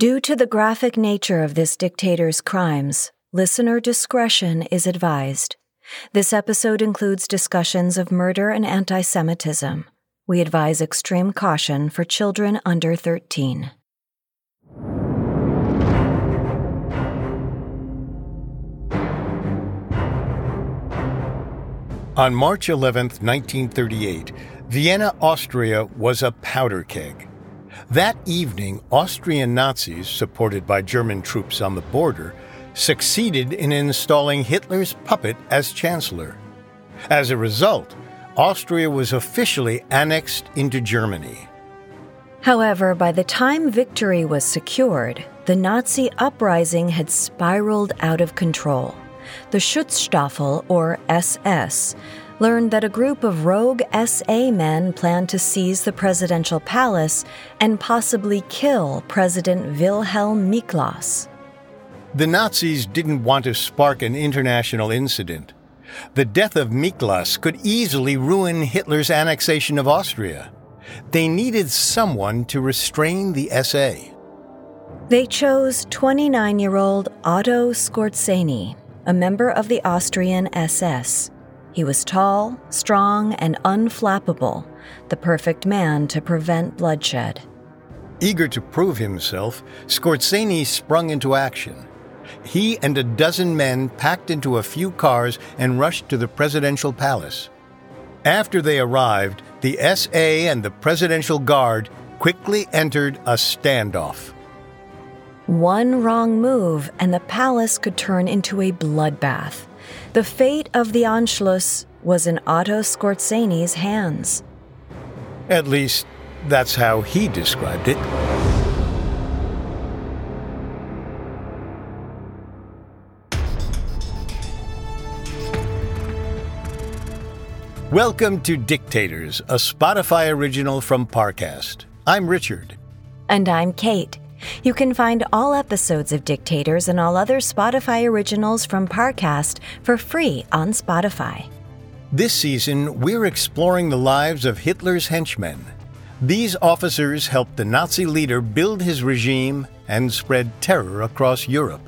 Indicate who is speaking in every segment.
Speaker 1: Due to the graphic nature of this dictator's crimes, listener discretion is advised. This episode includes discussions of murder and anti Semitism. We advise extreme caution for children under 13.
Speaker 2: On March 11, 1938, Vienna, Austria was a powder keg. That evening, Austrian Nazis, supported by German troops on the border, succeeded in installing Hitler's puppet as chancellor. As a result, Austria was officially annexed into Germany.
Speaker 1: However, by the time victory was secured, the Nazi uprising had spiraled out of control the Schutzstaffel, or SS, learned that a group of rogue SA men planned to seize the presidential palace and possibly kill President Wilhelm Miklas.
Speaker 2: The Nazis didn't want to spark an international incident. The death of Miklas could easily ruin Hitler's annexation of Austria. They needed someone to restrain the SA.
Speaker 1: They chose 29 year old Otto Skorzeny, a member of the Austrian SS. He was tall, strong, and unflappable, the perfect man to prevent bloodshed.
Speaker 2: Eager to prove himself, Skorzeny sprung into action. He and a dozen men packed into a few cars and rushed to the presidential palace. After they arrived, the SA and the Presidential Guard quickly entered a standoff.
Speaker 1: One wrong move, and the palace could turn into a bloodbath. The fate of the Anschluss was in Otto Skorzeny's hands.
Speaker 2: At least, that's how he described it. Welcome to Dictators, a Spotify original from Parcast. I'm Richard.
Speaker 1: And I'm Kate. You can find all episodes of Dictators and all other Spotify originals from Parcast for free on Spotify.
Speaker 2: This season, we're exploring the lives of Hitler's henchmen. These officers helped the Nazi leader build his regime and spread terror across Europe.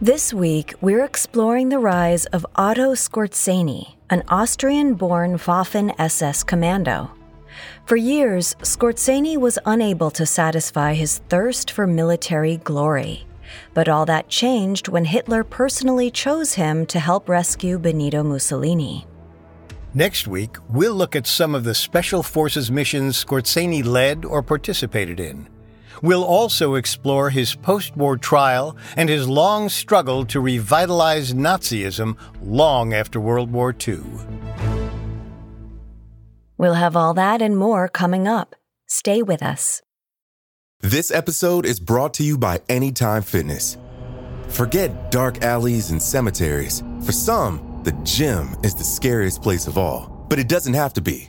Speaker 1: This week, we're exploring the rise of Otto Skorzeny, an Austrian born Waffen SS commando. For years, Skorzeny was unable to satisfy his thirst for military glory. But all that changed when Hitler personally chose him to help rescue Benito Mussolini.
Speaker 2: Next week, we'll look at some of the Special Forces missions Skorzeny led or participated in. We'll also explore his post war trial and his long struggle to revitalize Nazism long after World War II.
Speaker 1: We'll have all that and more coming up. Stay with us.
Speaker 3: This episode is brought to you by Anytime Fitness. Forget dark alleys and cemeteries. For some, the gym is the scariest place of all, but it doesn't have to be.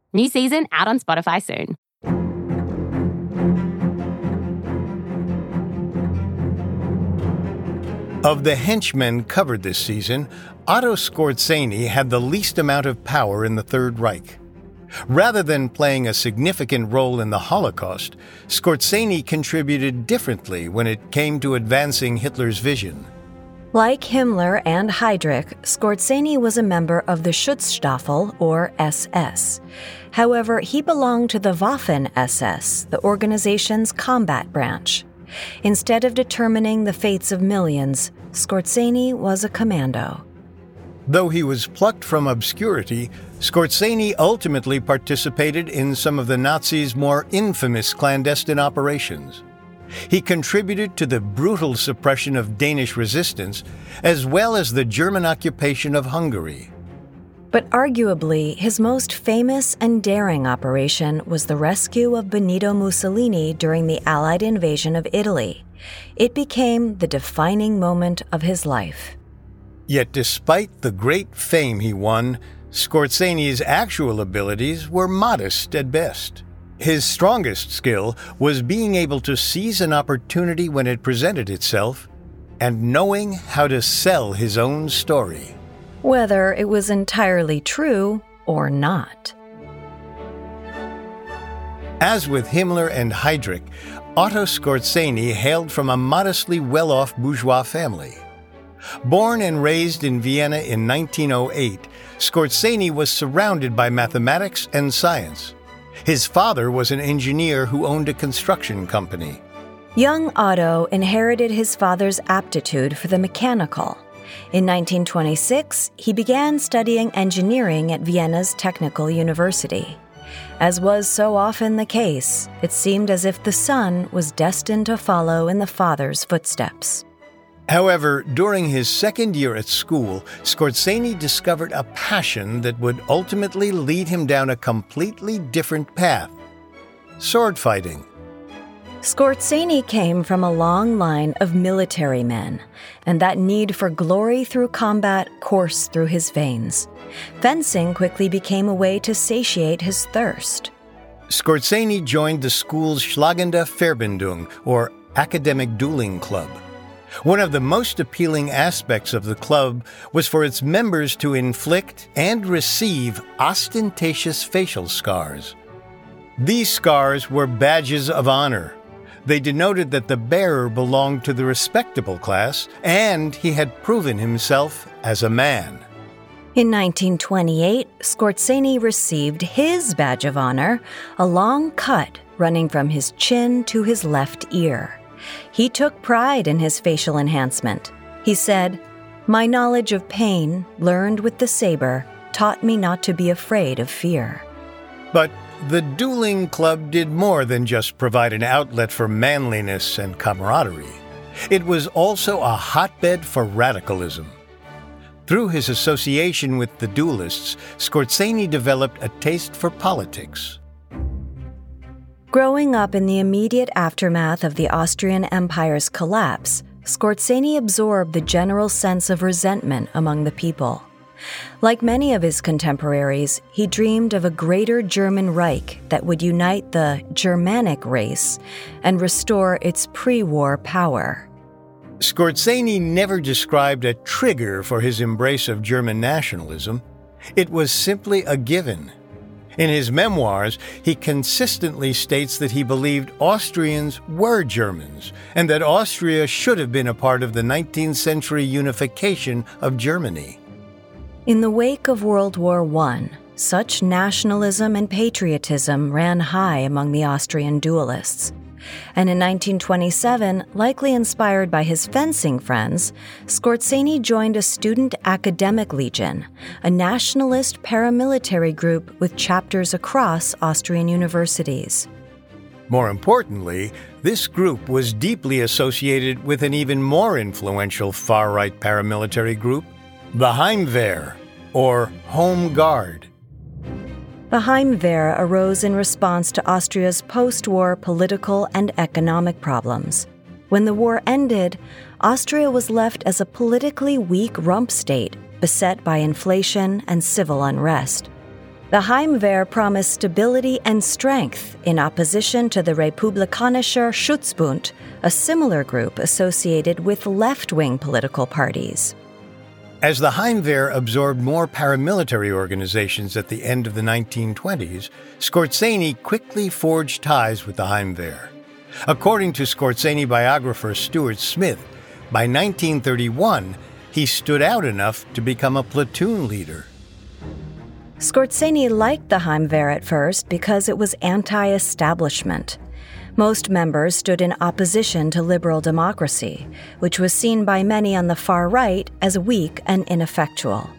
Speaker 4: New season out on Spotify soon.
Speaker 2: Of the henchmen covered this season, Otto Skorzeny had the least amount of power in the Third Reich. Rather than playing a significant role in the Holocaust, Skorzeny contributed differently when it came to advancing Hitler's vision.
Speaker 1: Like Himmler and Heydrich, Skorzeny was a member of the Schutzstaffel, or SS. However, he belonged to the Waffen SS, the organization's combat branch. Instead of determining the fates of millions, Skorzeny was a commando.
Speaker 2: Though he was plucked from obscurity, Skorzeny ultimately participated in some of the Nazis' more infamous clandestine operations. He contributed to the brutal suppression of Danish resistance, as well as the German occupation of Hungary.
Speaker 1: But arguably, his most famous and daring operation was the rescue of Benito Mussolini during the Allied invasion of Italy. It became the defining moment of his life.
Speaker 2: Yet, despite the great fame he won, Skorzeny's actual abilities were modest at best. His strongest skill was being able to seize an opportunity when it presented itself and knowing how to sell his own story
Speaker 1: whether it was entirely true or not.
Speaker 2: As with Himmler and Heydrich, Otto Skorzeny hailed from a modestly well off bourgeois family. Born and raised in Vienna in 1908, Skorzeny was surrounded by mathematics and science. His father was an engineer who owned a construction company.
Speaker 1: Young Otto inherited his father's aptitude for the mechanical in 1926, he began studying engineering at Vienna's Technical University. As was so often the case, it seemed as if the son was destined to follow in the father's footsteps.
Speaker 2: However, during his second year at school, Skorzeny discovered a passion that would ultimately lead him down a completely different path sword fighting.
Speaker 1: Skorzeny came from a long line of military men, and that need for glory through combat coursed through his veins. Fencing quickly became a way to satiate his thirst.
Speaker 2: Skorzeny joined the school's Schlagende Verbindung, or Academic Dueling Club. One of the most appealing aspects of the club was for its members to inflict and receive ostentatious facial scars. These scars were badges of honor they denoted that the bearer belonged to the respectable class and he had proven himself as a man.
Speaker 1: In 1928, Skorzeny received his badge of honor, a long cut running from his chin to his left ear. He took pride in his facial enhancement. He said, My knowledge of pain, learned with the saber, taught me not to be afraid of fear.
Speaker 2: But the dueling club did more than just provide an outlet for manliness and camaraderie. It was also a hotbed for radicalism. Through his association with the duelists, Skorzeny developed a taste for politics.
Speaker 1: Growing up in the immediate aftermath of the Austrian Empire's collapse, Skorzeny absorbed the general sense of resentment among the people. Like many of his contemporaries, he dreamed of a greater German Reich that would unite the Germanic race and restore its pre war power.
Speaker 2: Skorzeny never described a trigger for his embrace of German nationalism. It was simply a given. In his memoirs, he consistently states that he believed Austrians were Germans and that Austria should have been a part of the 19th century unification of Germany.
Speaker 1: In the wake of World War I, such nationalism and patriotism ran high among the Austrian duelists. And in 1927, likely inspired by his fencing friends, Skorzeny joined a student academic legion, a nationalist paramilitary group with chapters across Austrian universities.
Speaker 2: More importantly, this group was deeply associated with an even more influential far right paramilitary group, the Heimwehr, or Home Guard.
Speaker 1: The Heimwehr arose in response to Austria's post war political and economic problems. When the war ended, Austria was left as a politically weak rump state, beset by inflation and civil unrest. The Heimwehr promised stability and strength in opposition to the Republikanischer Schutzbund, a similar group associated with left wing political parties.
Speaker 2: As the Heimwehr absorbed more paramilitary organizations at the end of the 1920s, Skorzeny quickly forged ties with the Heimwehr. According to Skorzeny biographer Stuart Smith, by 1931, he stood out enough to become a platoon leader.
Speaker 1: Skorzeny liked the Heimwehr at first because it was anti establishment. Most members stood in opposition to liberal democracy, which was seen by many on the far right as weak and ineffectual.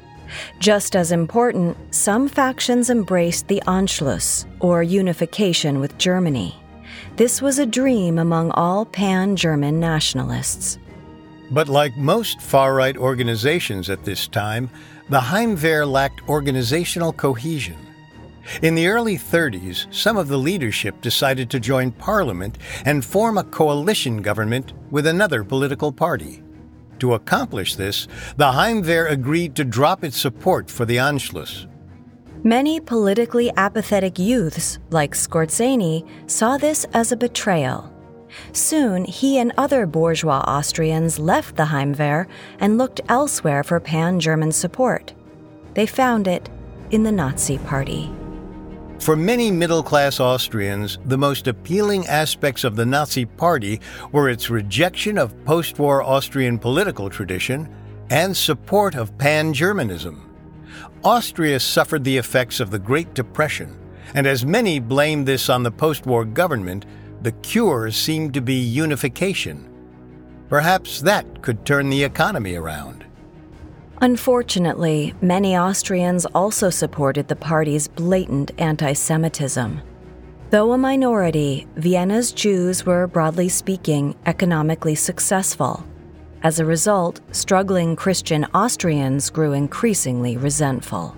Speaker 1: Just as important, some factions embraced the Anschluss, or unification with Germany. This was a dream among all pan German nationalists.
Speaker 2: But like most far right organizations at this time, the Heimwehr lacked organizational cohesion. In the early 30s, some of the leadership decided to join parliament and form a coalition government with another political party. To accomplish this, the Heimwehr agreed to drop its support for the Anschluss.
Speaker 1: Many politically apathetic youths, like Skorzeny, saw this as a betrayal. Soon, he and other bourgeois Austrians left the Heimwehr and looked elsewhere for pan German support. They found it in the Nazi Party.
Speaker 2: For many middle class Austrians, the most appealing aspects of the Nazi Party were its rejection of post war Austrian political tradition and support of pan Germanism. Austria suffered the effects of the Great Depression, and as many blamed this on the post war government, the cure seemed to be unification. Perhaps that could turn the economy around.
Speaker 1: Unfortunately, many Austrians also supported the party's blatant anti Semitism. Though a minority, Vienna's Jews were, broadly speaking, economically successful. As a result, struggling Christian Austrians grew increasingly resentful.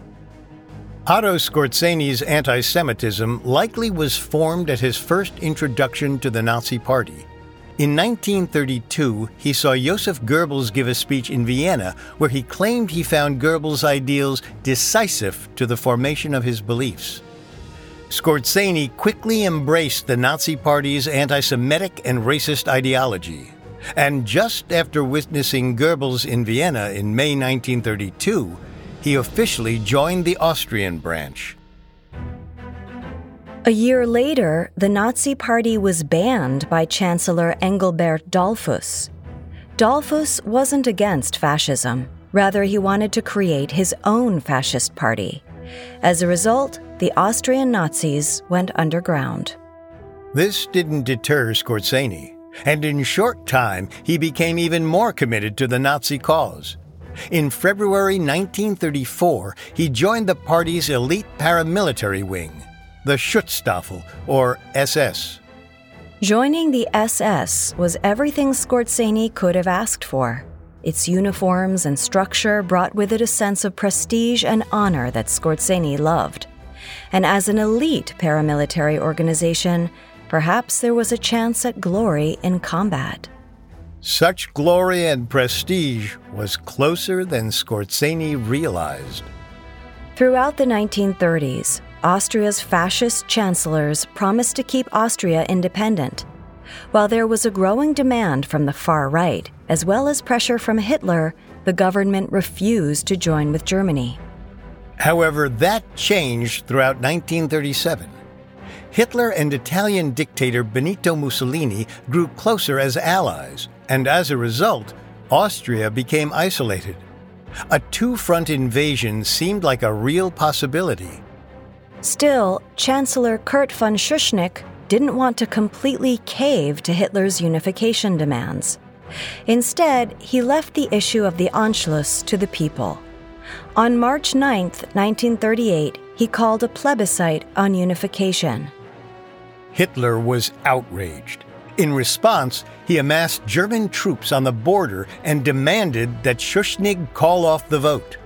Speaker 2: Otto Skorzeny's anti Semitism likely was formed at his first introduction to the Nazi Party. In 1932, he saw Joseph Goebbels give a speech in Vienna where he claimed he found Goebbels' ideals decisive to the formation of his beliefs. Skorzeny quickly embraced the Nazi Party's anti Semitic and racist ideology. And just after witnessing Goebbels in Vienna in May 1932, he officially joined the Austrian branch.
Speaker 1: A year later, the Nazi Party was banned by Chancellor Engelbert Dollfuss. Dollfuss wasn't against fascism, rather, he wanted to create his own fascist party. As a result, the Austrian Nazis went underground.
Speaker 2: This didn't deter Skorzeny, and in short time he became even more committed to the Nazi cause. In February 1934, he joined the party's elite paramilitary wing, the Schutzstaffel, or SS.
Speaker 1: Joining the SS was everything Skorzeny could have asked for. Its uniforms and structure brought with it a sense of prestige and honor that Skorzeny loved. And as an elite paramilitary organization, perhaps there was a chance at glory in combat.
Speaker 2: Such glory and prestige was closer than Skorzeny realized.
Speaker 1: Throughout the 1930s, Austria's fascist chancellors promised to keep Austria independent. While there was a growing demand from the far right, as well as pressure from Hitler, the government refused to join with Germany.
Speaker 2: However, that changed throughout 1937. Hitler and Italian dictator Benito Mussolini grew closer as allies, and as a result, Austria became isolated. A two front invasion seemed like a real possibility.
Speaker 1: Still, Chancellor Kurt von Schuschnigg didn't want to completely cave to Hitler's unification demands. Instead, he left the issue of the Anschluss to the people. On March 9, 1938, he called a plebiscite on unification.
Speaker 2: Hitler was outraged. In response, he amassed German troops on the border and demanded that Schuschnigg call off the vote.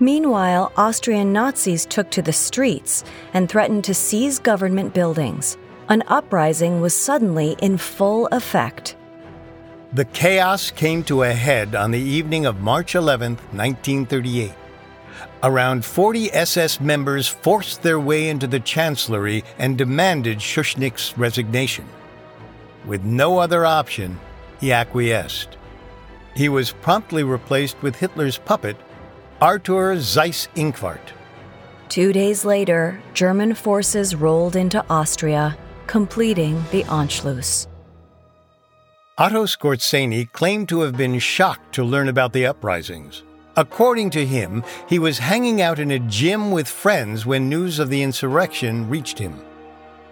Speaker 1: Meanwhile, Austrian Nazis took to the streets and threatened to seize government buildings. An uprising was suddenly in full effect.
Speaker 2: The chaos came to a head on the evening of March 11, 1938. Around 40 SS members forced their way into the Chancellery and demanded Schuschnigg's resignation. With no other option, he acquiesced. He was promptly replaced with Hitler's puppet, Arthur Seyss-Inquart.
Speaker 1: Two days later, German forces rolled into Austria, completing the Anschluss.
Speaker 2: Otto Skorzeny claimed to have been shocked to learn about the uprisings. According to him, he was hanging out in a gym with friends when news of the insurrection reached him.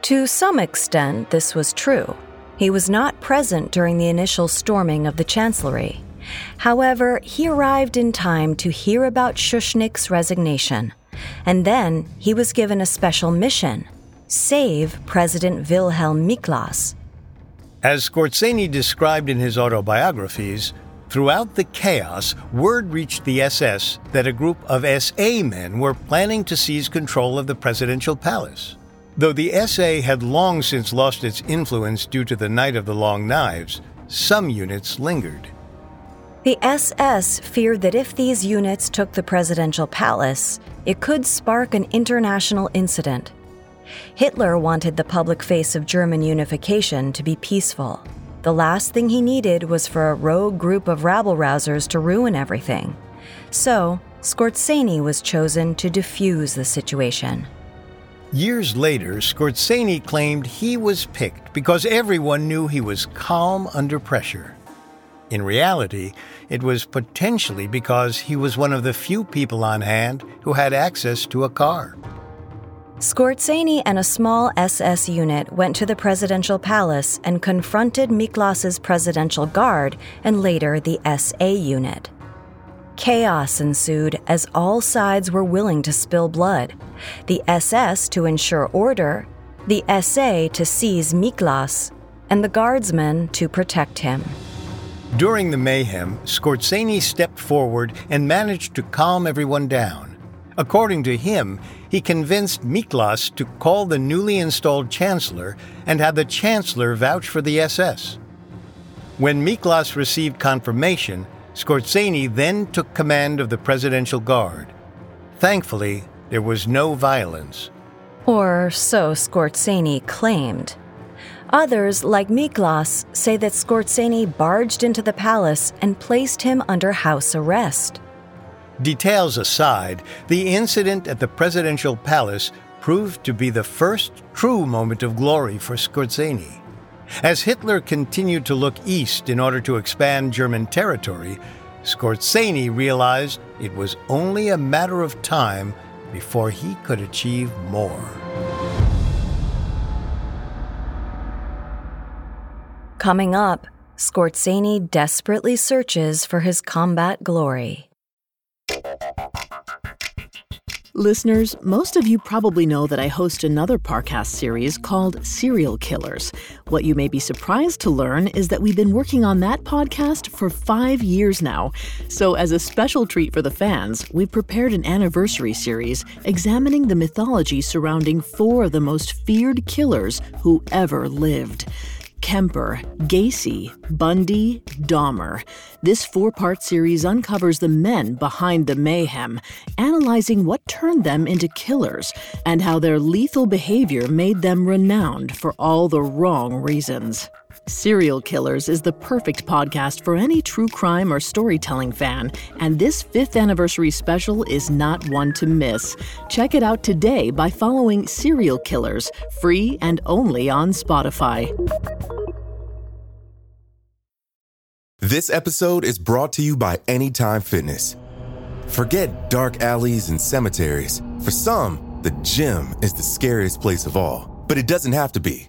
Speaker 1: To some extent, this was true. He was not present during the initial storming of the Chancellery. However, he arrived in time to hear about Schuschnigg's resignation, and then he was given a special mission save President Wilhelm Miklas.
Speaker 2: As Skorzeny described in his autobiographies, throughout the chaos, word reached the SS that a group of SA men were planning to seize control of the presidential palace. Though the SA had long since lost its influence due to the Night of the Long Knives, some units lingered.
Speaker 1: The SS feared that if these units took the presidential palace, it could spark an international incident. Hitler wanted the public face of German unification to be peaceful. The last thing he needed was for a rogue group of rabble rousers to ruin everything. So, Skorzeny was chosen to defuse the situation.
Speaker 2: Years later, Skorzeny claimed he was picked because everyone knew he was calm under pressure. In reality, it was potentially because he was one of the few people on hand who had access to a car.
Speaker 1: Skorzeny and a small SS unit went to the presidential palace and confronted Miklas's presidential guard and later the SA unit. Chaos ensued as all sides were willing to spill blood the SS to ensure order, the SA to seize Miklas, and the guardsmen to protect him.
Speaker 2: During the mayhem, Skorzeny stepped forward and managed to calm everyone down. According to him, he convinced Miklas to call the newly installed chancellor and had the chancellor vouch for the SS. When Miklas received confirmation, Skorzeny then took command of the Presidential Guard. Thankfully, there was no violence.
Speaker 1: Or so Skorzeny claimed. Others, like Miklas, say that Skorzeny barged into the palace and placed him under house arrest.
Speaker 2: Details aside, the incident at the presidential palace proved to be the first true moment of glory for Skorzeny. As Hitler continued to look east in order to expand German territory, Skorzeny realized it was only a matter of time before he could achieve more.
Speaker 1: Coming up, Skorzeny desperately searches for his combat glory.
Speaker 5: Listeners, most of you probably know that I host another Parcast series called Serial Killers. What you may be surprised to learn is that we've been working on that podcast for five years now. So, as a special treat for the fans, we've prepared an anniversary series examining the mythology surrounding four of the most feared killers who ever lived. Kemper, Gacy, Bundy, Dahmer. This four part series uncovers the men behind the mayhem, analyzing what turned them into killers and how their lethal behavior made them renowned for all the wrong reasons. Serial Killers is the perfect podcast for any true crime or storytelling fan, and this fifth anniversary special is not one to miss. Check it out today by following Serial Killers, free and only on Spotify.
Speaker 3: This episode is brought to you by Anytime Fitness. Forget dark alleys and cemeteries. For some, the gym is the scariest place of all, but it doesn't have to be.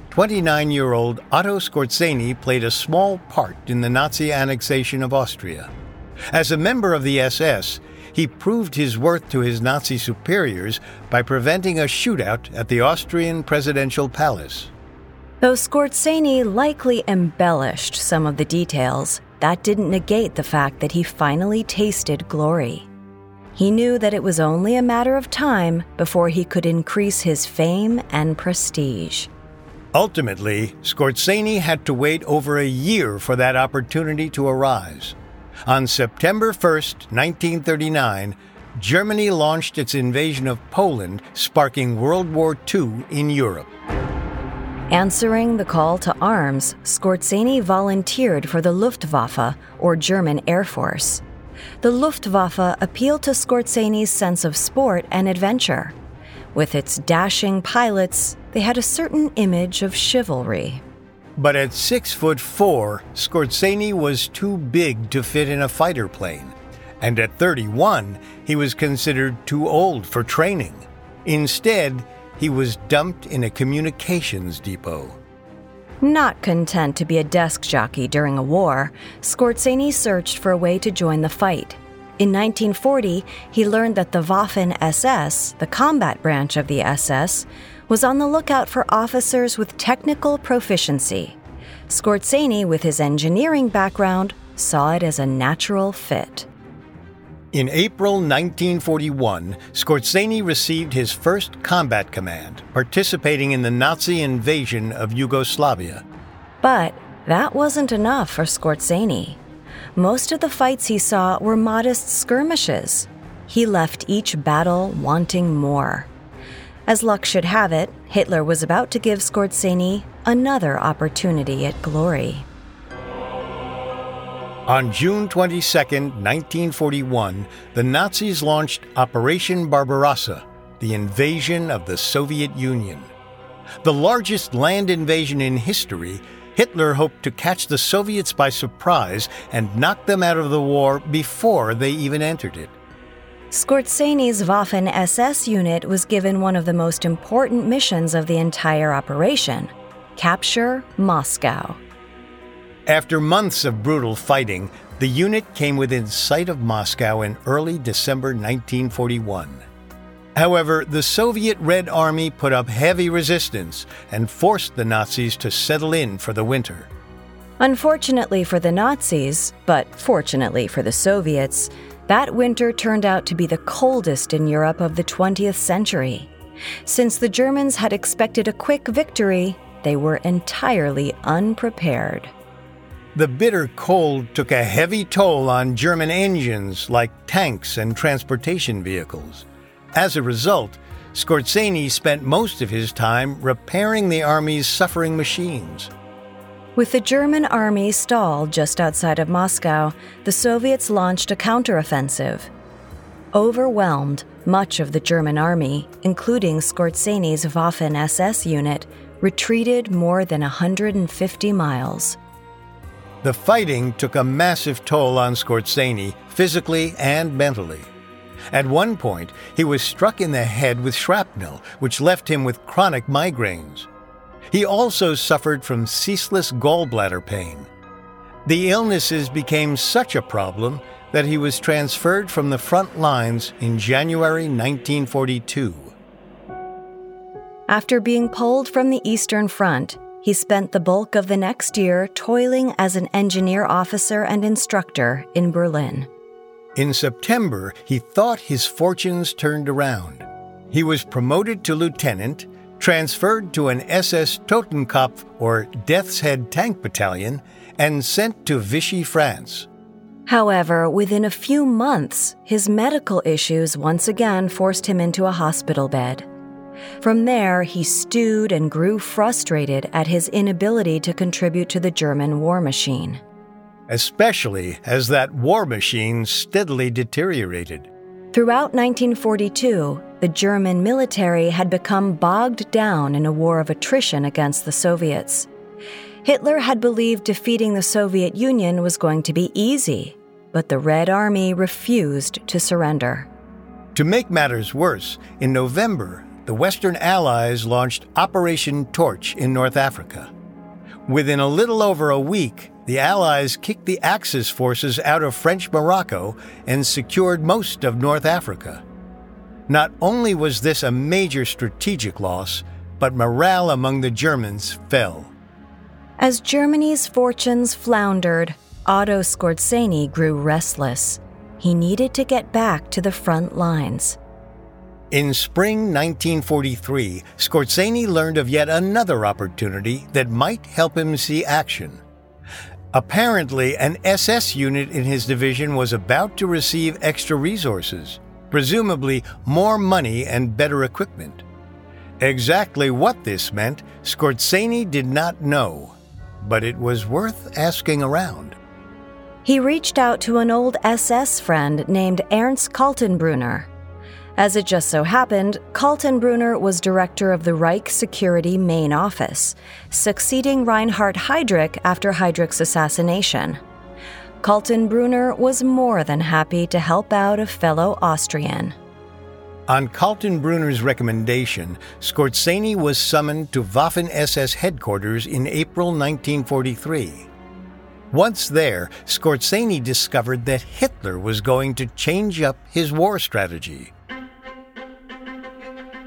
Speaker 2: 29 year old Otto Skorzeny played a small part in the Nazi annexation of Austria. As a member of the SS, he proved his worth to his Nazi superiors by preventing a shootout at the Austrian presidential palace.
Speaker 1: Though Skorzeny likely embellished some of the details, that didn't negate the fact that he finally tasted glory. He knew that it was only a matter of time before he could increase his fame and prestige.
Speaker 2: Ultimately, Skorzeny had to wait over a year for that opportunity to arise. On September 1, 1939, Germany launched its invasion of Poland, sparking World War II in Europe.
Speaker 1: Answering the call to arms, Skorzeny volunteered for the Luftwaffe, or German Air Force. The Luftwaffe appealed to Skorzeny's sense of sport and adventure. With its dashing pilots, they had a certain image of chivalry.
Speaker 2: But at six foot four, Skorzeny was too big to fit in a fighter plane. And at 31, he was considered too old for training. Instead, he was dumped in a communications depot.
Speaker 1: Not content to be a desk jockey during a war, Skorzeny searched for a way to join the fight. In 1940, he learned that the Waffen SS, the combat branch of the SS, was on the lookout for officers with technical proficiency. Skorzeny, with his engineering background, saw it as a natural fit.
Speaker 2: In April 1941, Skorzeny received his first combat command, participating in the Nazi invasion of Yugoslavia.
Speaker 1: But that wasn't enough for Skorzeny. Most of the fights he saw were modest skirmishes. He left each battle wanting more. As luck should have it, Hitler was about to give Skorzeny another opportunity at glory.
Speaker 2: On June 22, 1941, the Nazis launched Operation Barbarossa, the invasion of the Soviet Union. The largest land invasion in history, Hitler hoped to catch the Soviets by surprise and knock them out of the war before they even entered it.
Speaker 1: Skorzeny's Waffen SS unit was given one of the most important missions of the entire operation capture Moscow.
Speaker 2: After months of brutal fighting, the unit came within sight of Moscow in early December 1941. However, the Soviet Red Army put up heavy resistance and forced the Nazis to settle in for the winter.
Speaker 1: Unfortunately for the Nazis, but fortunately for the Soviets, that winter turned out to be the coldest in Europe of the 20th century. Since the Germans had expected a quick victory, they were entirely unprepared.
Speaker 2: The bitter cold took a heavy toll on German engines like tanks and transportation vehicles. As a result, Skorzeny spent most of his time repairing the Army's suffering machines.
Speaker 1: With the German army stalled just outside of Moscow, the Soviets launched a counteroffensive. Overwhelmed, much of the German army, including Skorzeny's Waffen SS unit, retreated more than 150 miles.
Speaker 2: The fighting took a massive toll on Skorzeny, physically and mentally. At one point, he was struck in the head with shrapnel, which left him with chronic migraines. He also suffered from ceaseless gallbladder pain. The illnesses became such a problem that he was transferred from the front lines in January 1942.
Speaker 1: After being pulled from the Eastern Front, he spent the bulk of the next year toiling as an engineer officer and instructor in Berlin.
Speaker 2: In September, he thought his fortunes turned around. He was promoted to lieutenant, transferred to an SS Totenkopf or Death's Head tank battalion, and sent to Vichy, France.
Speaker 1: However, within a few months, his medical issues once again forced him into a hospital bed. From there, he stewed and grew frustrated at his inability to contribute to the German war machine.
Speaker 2: Especially as that war machine steadily deteriorated.
Speaker 1: Throughout 1942, the German military had become bogged down in a war of attrition against the Soviets. Hitler had believed defeating the Soviet Union was going to be easy, but the Red Army refused to surrender.
Speaker 2: To make matters worse, in November, the Western Allies launched Operation Torch in North Africa. Within a little over a week, the Allies kicked the Axis forces out of French Morocco and secured most of North Africa. Not only was this a major strategic loss, but morale among the Germans fell.
Speaker 1: As Germany's fortunes floundered, Otto Skorzeny grew restless. He needed to get back to the front lines.
Speaker 2: In spring 1943, Skorzeny learned of yet another opportunity that might help him see action. Apparently, an SS unit in his division was about to receive extra resources, presumably more money and better equipment. Exactly what this meant, Skorzeny did not know, but it was worth asking around.
Speaker 1: He reached out to an old SS friend named Ernst Kaltenbrunner. As it just so happened, Kaltenbrunner was director of the Reich Security Main Office, succeeding Reinhard Heydrich after Heydrich's assassination. Kaltenbrunner was more than happy to help out a fellow Austrian.
Speaker 2: On Kaltenbrunner's recommendation, Skorzeny was summoned to Waffen SS headquarters in April 1943. Once there, Skorzeny discovered that Hitler was going to change up his war strategy.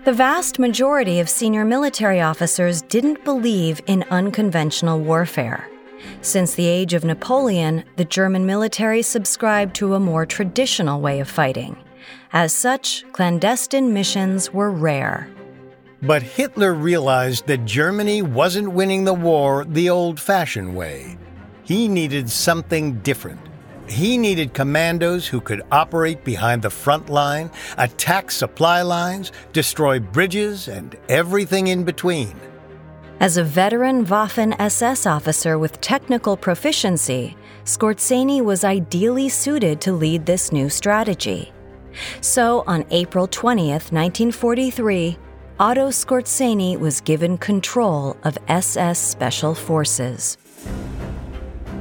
Speaker 1: The vast majority of senior military officers didn't believe in unconventional warfare. Since the age of Napoleon, the German military subscribed to a more traditional way of fighting. As such, clandestine missions were rare.
Speaker 2: But Hitler realized that Germany wasn't winning the war the old fashioned way. He needed something different. He needed commandos who could operate behind the front line, attack supply lines, destroy bridges, and everything in between.
Speaker 1: As a veteran Waffen SS officer with technical proficiency, Skorzeny was ideally suited to lead this new strategy. So, on April 20th, 1943, Otto Skorzeny was given control of SS Special Forces.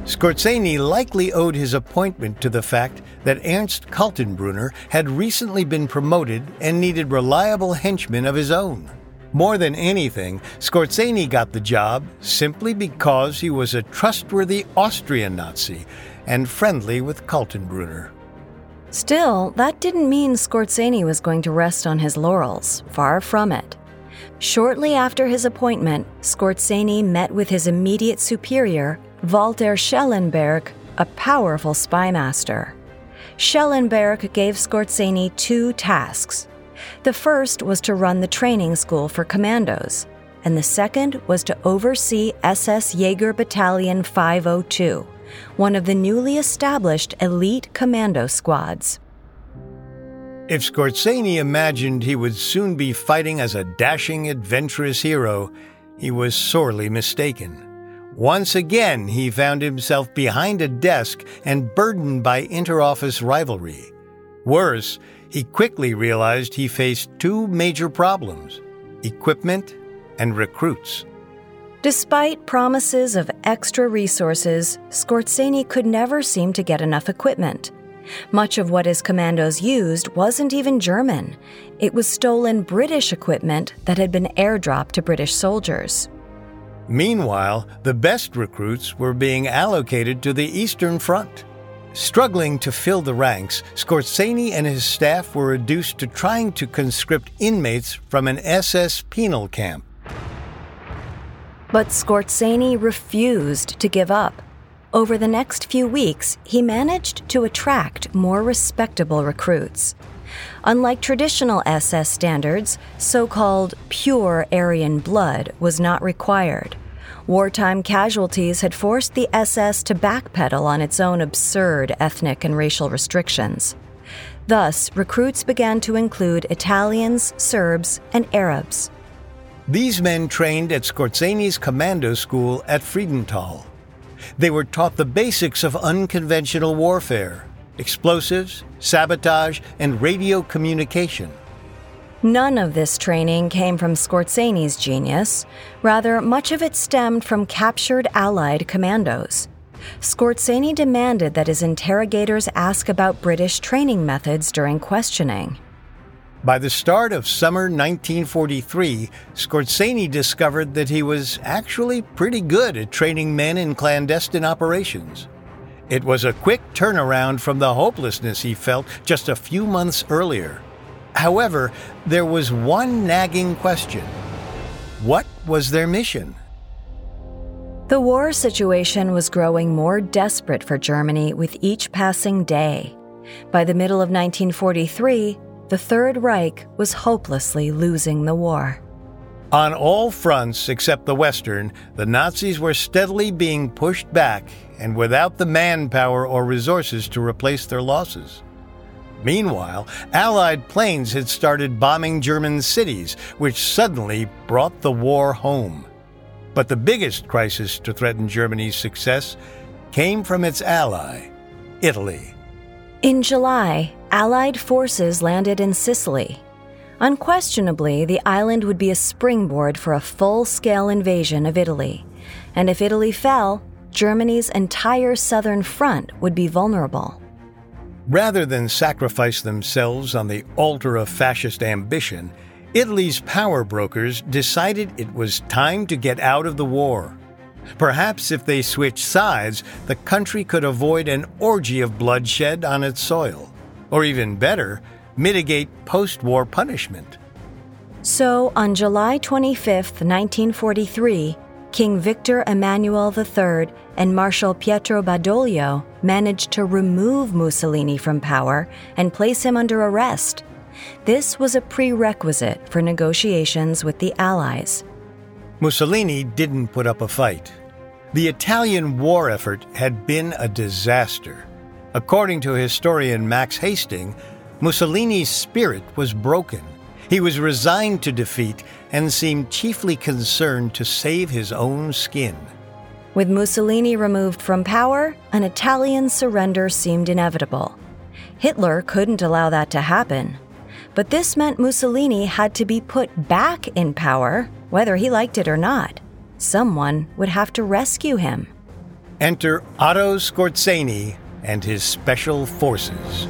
Speaker 2: Skorzeny likely owed his appointment to the fact that Ernst Kaltenbrunner had recently been promoted and needed reliable henchmen of his own. More than anything, Skorzeny got the job simply because he was a trustworthy Austrian Nazi and friendly with Kaltenbrunner.
Speaker 1: Still, that didn't mean Skorzeny was going to rest on his laurels. Far from it. Shortly after his appointment, Skorzeny met with his immediate superior, Walter Schellenberg, a powerful spymaster. Schellenberg gave Skorzeny two tasks. The first was to run the training school for commandos, and the second was to oversee SS Jaeger Battalion 502, one of the newly established elite commando squads.
Speaker 2: If Skorzeny imagined he would soon be fighting as a dashing, adventurous hero, he was sorely mistaken. Once again, he found himself behind a desk and burdened by interoffice rivalry. Worse, he quickly realized he faced two major problems equipment and recruits.
Speaker 1: Despite promises of extra resources, Skorzeny could never seem to get enough equipment. Much of what his commandos used wasn't even German. It was stolen British equipment that had been airdropped to British soldiers.
Speaker 2: Meanwhile, the best recruits were being allocated to the Eastern Front. Struggling to fill the ranks, Skorzeny and his staff were reduced to trying to conscript inmates from an SS penal camp.
Speaker 1: But Skorzeny refused to give up. Over the next few weeks, he managed to attract more respectable recruits. Unlike traditional SS standards, so called pure Aryan blood was not required. Wartime casualties had forced the SS to backpedal on its own absurd ethnic and racial restrictions. Thus, recruits began to include Italians, Serbs, and Arabs.
Speaker 2: These men trained at Skorzeny's commando school at Friedenthal. They were taught the basics of unconventional warfare explosives, sabotage, and radio communication.
Speaker 1: None of this training came from Skorzeny's genius. Rather, much of it stemmed from captured Allied commandos. Skorzeny demanded that his interrogators ask about British training methods during questioning.
Speaker 2: By the start of summer 1943, Skorzeny discovered that he was actually pretty good at training men in clandestine operations. It was a quick turnaround from the hopelessness he felt just a few months earlier. However, there was one nagging question What was their mission?
Speaker 1: The war situation was growing more desperate for Germany with each passing day. By the middle of 1943, the Third Reich was hopelessly losing the war.
Speaker 2: On all fronts except the Western, the Nazis were steadily being pushed back and without the manpower or resources to replace their losses. Meanwhile, Allied planes had started bombing German cities, which suddenly brought the war home. But the biggest crisis to threaten Germany's success came from its ally, Italy.
Speaker 1: In July, Allied forces landed in Sicily. Unquestionably, the island would be a springboard for a full scale invasion of Italy. And if Italy fell, Germany's entire southern front would be vulnerable.
Speaker 2: Rather than sacrifice themselves on the altar of fascist ambition, Italy's power brokers decided it was time to get out of the war. Perhaps if they switched sides, the country could avoid an orgy of bloodshed on its soil. Or even better, mitigate post war punishment.
Speaker 1: So, on July 25, 1943, King Victor Emmanuel III and Marshal Pietro Badoglio managed to remove Mussolini from power and place him under arrest this was a prerequisite for negotiations with the Allies.
Speaker 2: Mussolini didn't put up a fight. The Italian war effort had been a disaster. According to historian Max Hastings, Mussolini's spirit was broken. He was resigned to defeat and seemed chiefly concerned to save his own skin.
Speaker 1: With Mussolini removed from power, an Italian surrender seemed inevitable. Hitler couldn't allow that to happen. But this meant Mussolini had to be put back in power, whether he liked it or not. Someone would have to rescue him.
Speaker 2: Enter Otto Skorzeny and his special forces.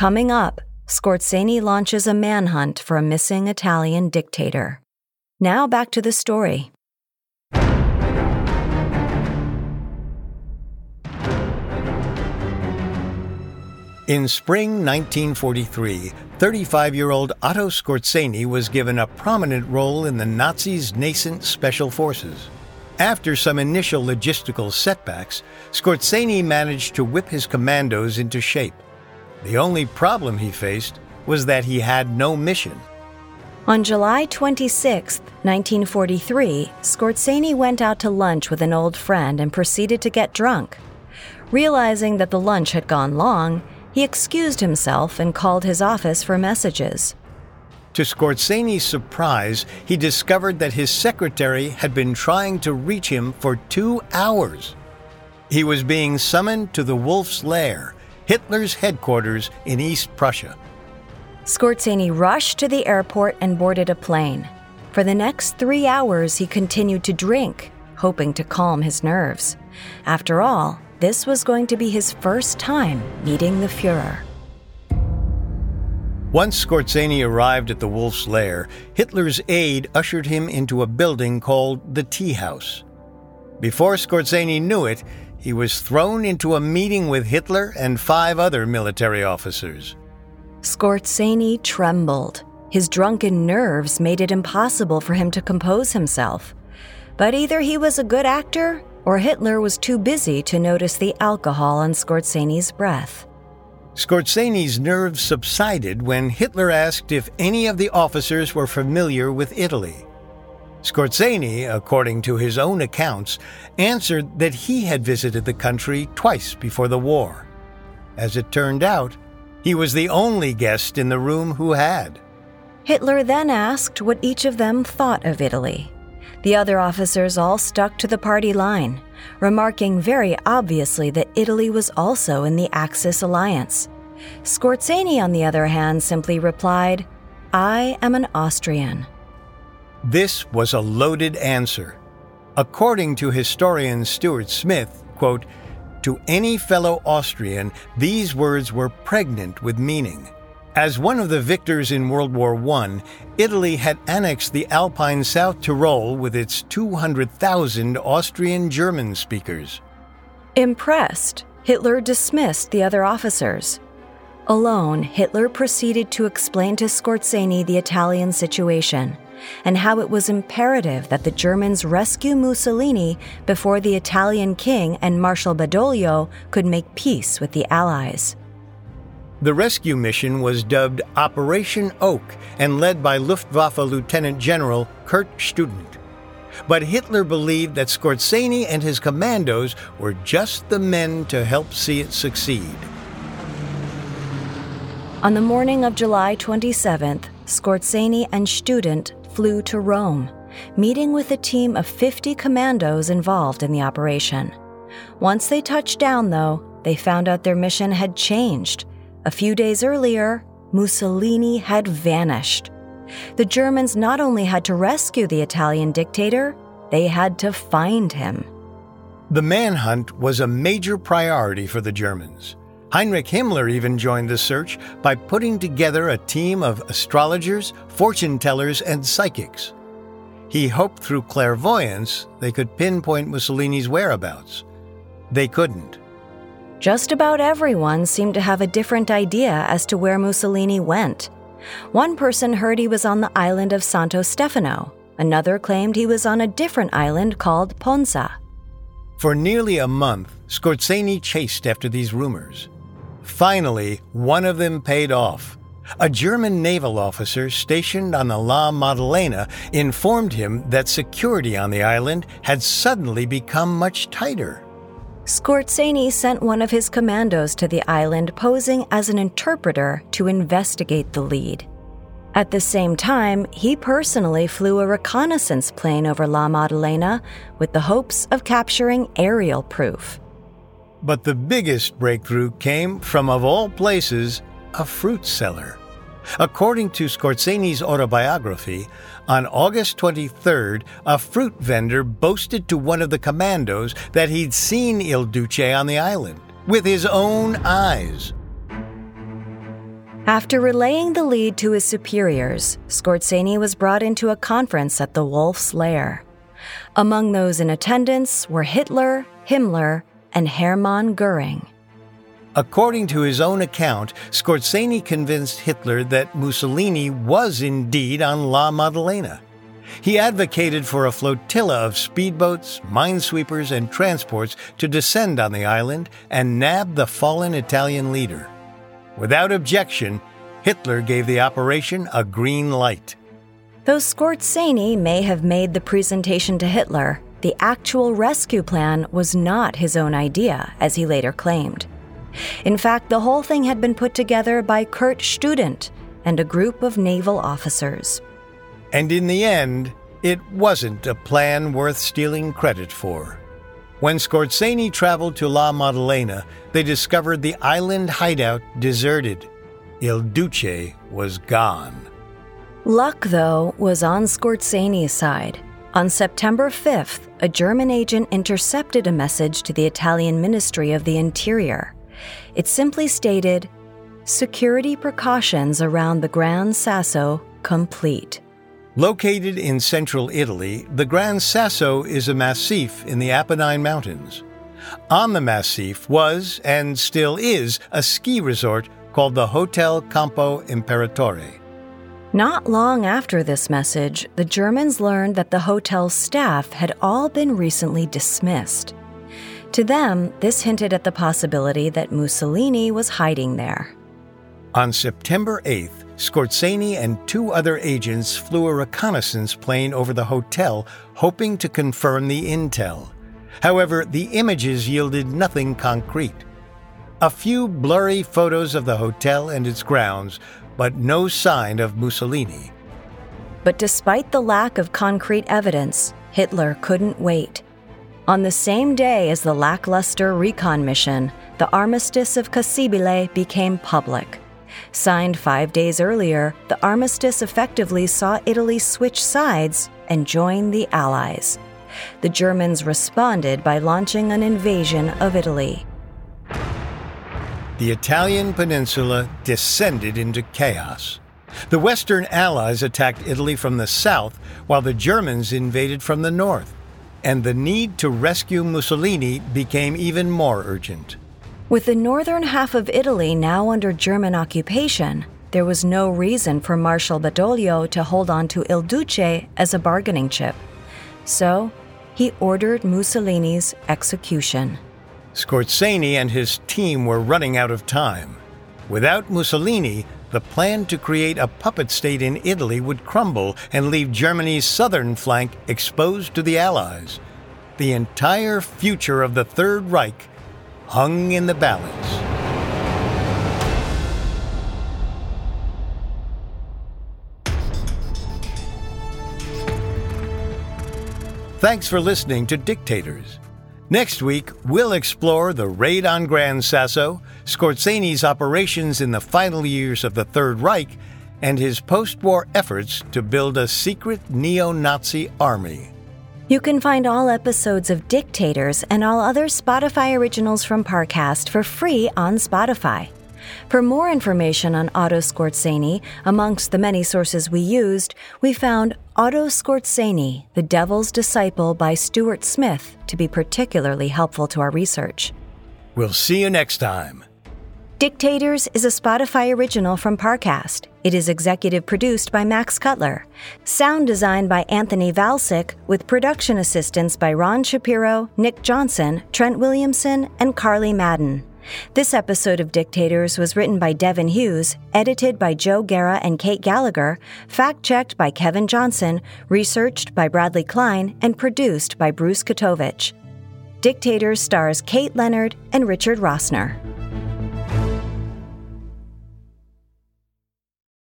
Speaker 1: Coming up, Skorzeny launches a manhunt for a missing Italian dictator. Now back to the story.
Speaker 2: In spring 1943, 35 year old Otto Skorzeny was given a prominent role in the Nazis' nascent special forces. After some initial logistical setbacks, Skorzeny managed to whip his commandos into shape. The only problem he faced was that he had no mission.
Speaker 1: On July 26, 1943, Skorzeny went out to lunch with an old friend and proceeded to get drunk. Realizing that the lunch had gone long, he excused himself and called his office for messages.
Speaker 2: To Skorzeny's surprise, he discovered that his secretary had been trying to reach him for two hours. He was being summoned to the Wolf's Lair, Hitler's headquarters in East Prussia.
Speaker 1: Skorzeny rushed to the airport and boarded a plane. For the next three hours, he continued to drink, hoping to calm his nerves. After all, this was going to be his first time meeting the Fuhrer.
Speaker 2: Once Skorzeny arrived at the Wolf's Lair, Hitler's aide ushered him into a building called the Tea House. Before Skorzeny knew it, he was thrown into a meeting with Hitler and five other military officers.
Speaker 1: Skorzeny trembled. His drunken nerves made it impossible for him to compose himself. But either he was a good actor or Hitler was too busy to notice the alcohol on Skorzeny's breath.
Speaker 2: Skorzeny's nerves subsided when Hitler asked if any of the officers were familiar with Italy. Skorzeny, according to his own accounts, answered that he had visited the country twice before the war. As it turned out, he was the only guest in the room who had.
Speaker 1: Hitler then asked what each of them thought of Italy. The other officers all stuck to the party line, remarking very obviously that Italy was also in the Axis alliance. Skorzeny, on the other hand, simply replied, I am an Austrian.
Speaker 2: This was a loaded answer. According to historian Stuart Smith, quote, to any fellow Austrian, these words were pregnant with meaning. As one of the victors in World War I, Italy had annexed the Alpine South Tyrol with its 200,000 Austrian German speakers.
Speaker 1: Impressed, Hitler dismissed the other officers. Alone, Hitler proceeded to explain to Skorzeny the Italian situation and how it was imperative that the Germans rescue Mussolini before the Italian king and Marshal Badoglio could make peace with the Allies.
Speaker 2: The rescue mission was dubbed Operation Oak and led by Luftwaffe Lieutenant General Kurt Student. But Hitler believed that Skorzeny and his commandos were just the men to help see it succeed.
Speaker 1: On the morning of July 27th, Skorzeny and Student flew to Rome, meeting with a team of 50 commandos involved in the operation. Once they touched down, though, they found out their mission had changed. A few days earlier, Mussolini had vanished. The Germans not only had to rescue the Italian dictator, they had to find him.
Speaker 2: The manhunt was a major priority for the Germans. Heinrich Himmler even joined the search by putting together a team of astrologers, fortune tellers, and psychics. He hoped through clairvoyance they could pinpoint Mussolini's whereabouts. They couldn't.
Speaker 1: Just about everyone seemed to have a different idea as to where Mussolini went. One person heard he was on the island of Santo Stefano. Another claimed he was on a different island called Ponza.
Speaker 2: For nearly a month, Skorzeny chased after these rumors. Finally, one of them paid off. A German naval officer stationed on the La Maddalena informed him that security on the island had suddenly become much tighter.
Speaker 1: Skorzeny sent one of his commandos to the island posing as an interpreter to investigate the lead. At the same time, he personally flew a reconnaissance plane over La Maddalena with the hopes of capturing aerial proof.
Speaker 2: But the biggest breakthrough came from, of all places, a fruit seller. According to Skorzeny's autobiography, on August 23rd, a fruit vendor boasted to one of the commandos that he'd seen Il Duce on the island with his own eyes.
Speaker 1: After relaying the lead to his superiors, Skorzeny was brought into a conference at the Wolf's Lair. Among those in attendance were Hitler, Himmler, and Hermann Goering.
Speaker 2: According to his own account, Skorzeny convinced Hitler that Mussolini was indeed on La Maddalena. He advocated for a flotilla of speedboats, minesweepers, and transports to descend on the island and nab the fallen Italian leader. Without objection, Hitler gave the operation a green light.
Speaker 1: Though Skorzeny may have made the presentation to Hitler, the actual rescue plan was not his own idea, as he later claimed. In fact, the whole thing had been put together by Kurt Student and a group of naval officers.
Speaker 2: And in the end, it wasn't a plan worth stealing credit for. When Skorzeny traveled to La Maddalena, they discovered the island hideout deserted. Il Duce was gone.
Speaker 1: Luck, though, was on Skorzeny's side. On September 5th, a German agent intercepted a message to the Italian Ministry of the Interior. It simply stated, Security precautions around the Gran Sasso complete.
Speaker 2: Located in central Italy, the Gran Sasso is a massif in the Apennine Mountains. On the massif was, and still is, a ski resort called the Hotel Campo Imperatore.
Speaker 1: Not long after this message, the Germans learned that the hotel's staff had all been recently dismissed. To them, this hinted at the possibility that Mussolini was hiding there.
Speaker 2: On September 8th, Skorzeny and two other agents flew a reconnaissance plane over the hotel, hoping to confirm the intel. However, the images yielded nothing concrete. A few blurry photos of the hotel and its grounds but no sign of Mussolini.
Speaker 1: But despite the lack of concrete evidence, Hitler couldn't wait. On the same day as the lackluster recon mission, the armistice of Cassibile became public. Signed five days earlier, the armistice effectively saw Italy switch sides and join the Allies. The Germans responded by launching an invasion of Italy
Speaker 2: the Italian peninsula descended into chaos. The Western Allies attacked Italy from the south, while the Germans invaded from the north, and the need to rescue Mussolini became even more urgent.
Speaker 1: With the northern half of Italy now under German occupation, there was no reason for Marshal Badoglio to hold on to Il Duce as a bargaining chip. So, he ordered Mussolini's execution.
Speaker 2: Skorzeny and his team were running out of time. Without Mussolini, the plan to create a puppet state in Italy would crumble and leave Germany's southern flank exposed to the Allies. The entire future of the Third Reich hung in the balance. Thanks for listening to Dictators. Next week, we'll explore the raid on Gran Sasso, Skorzeny's operations in the final years of the Third Reich, and his post war efforts to build a secret neo Nazi army.
Speaker 1: You can find all episodes of Dictators and all other Spotify originals from Parcast for free on Spotify. For more information on Otto Skorzeny, amongst the many sources we used, we found Otto Skorzeny, The Devil's Disciple by Stuart Smith, to be particularly helpful to our research.
Speaker 2: We'll see you next time.
Speaker 1: Dictators is a Spotify original from Parcast. It is executive produced by Max Cutler. Sound designed by Anthony Valsic, with production assistance by Ron Shapiro, Nick Johnson, Trent Williamson, and Carly Madden. This episode of Dictators was written by Devin Hughes, edited by Joe Guerra and Kate Gallagher, fact checked by Kevin Johnson, researched by Bradley Klein, and produced by Bruce Katovich. Dictators stars Kate Leonard and Richard Rossner.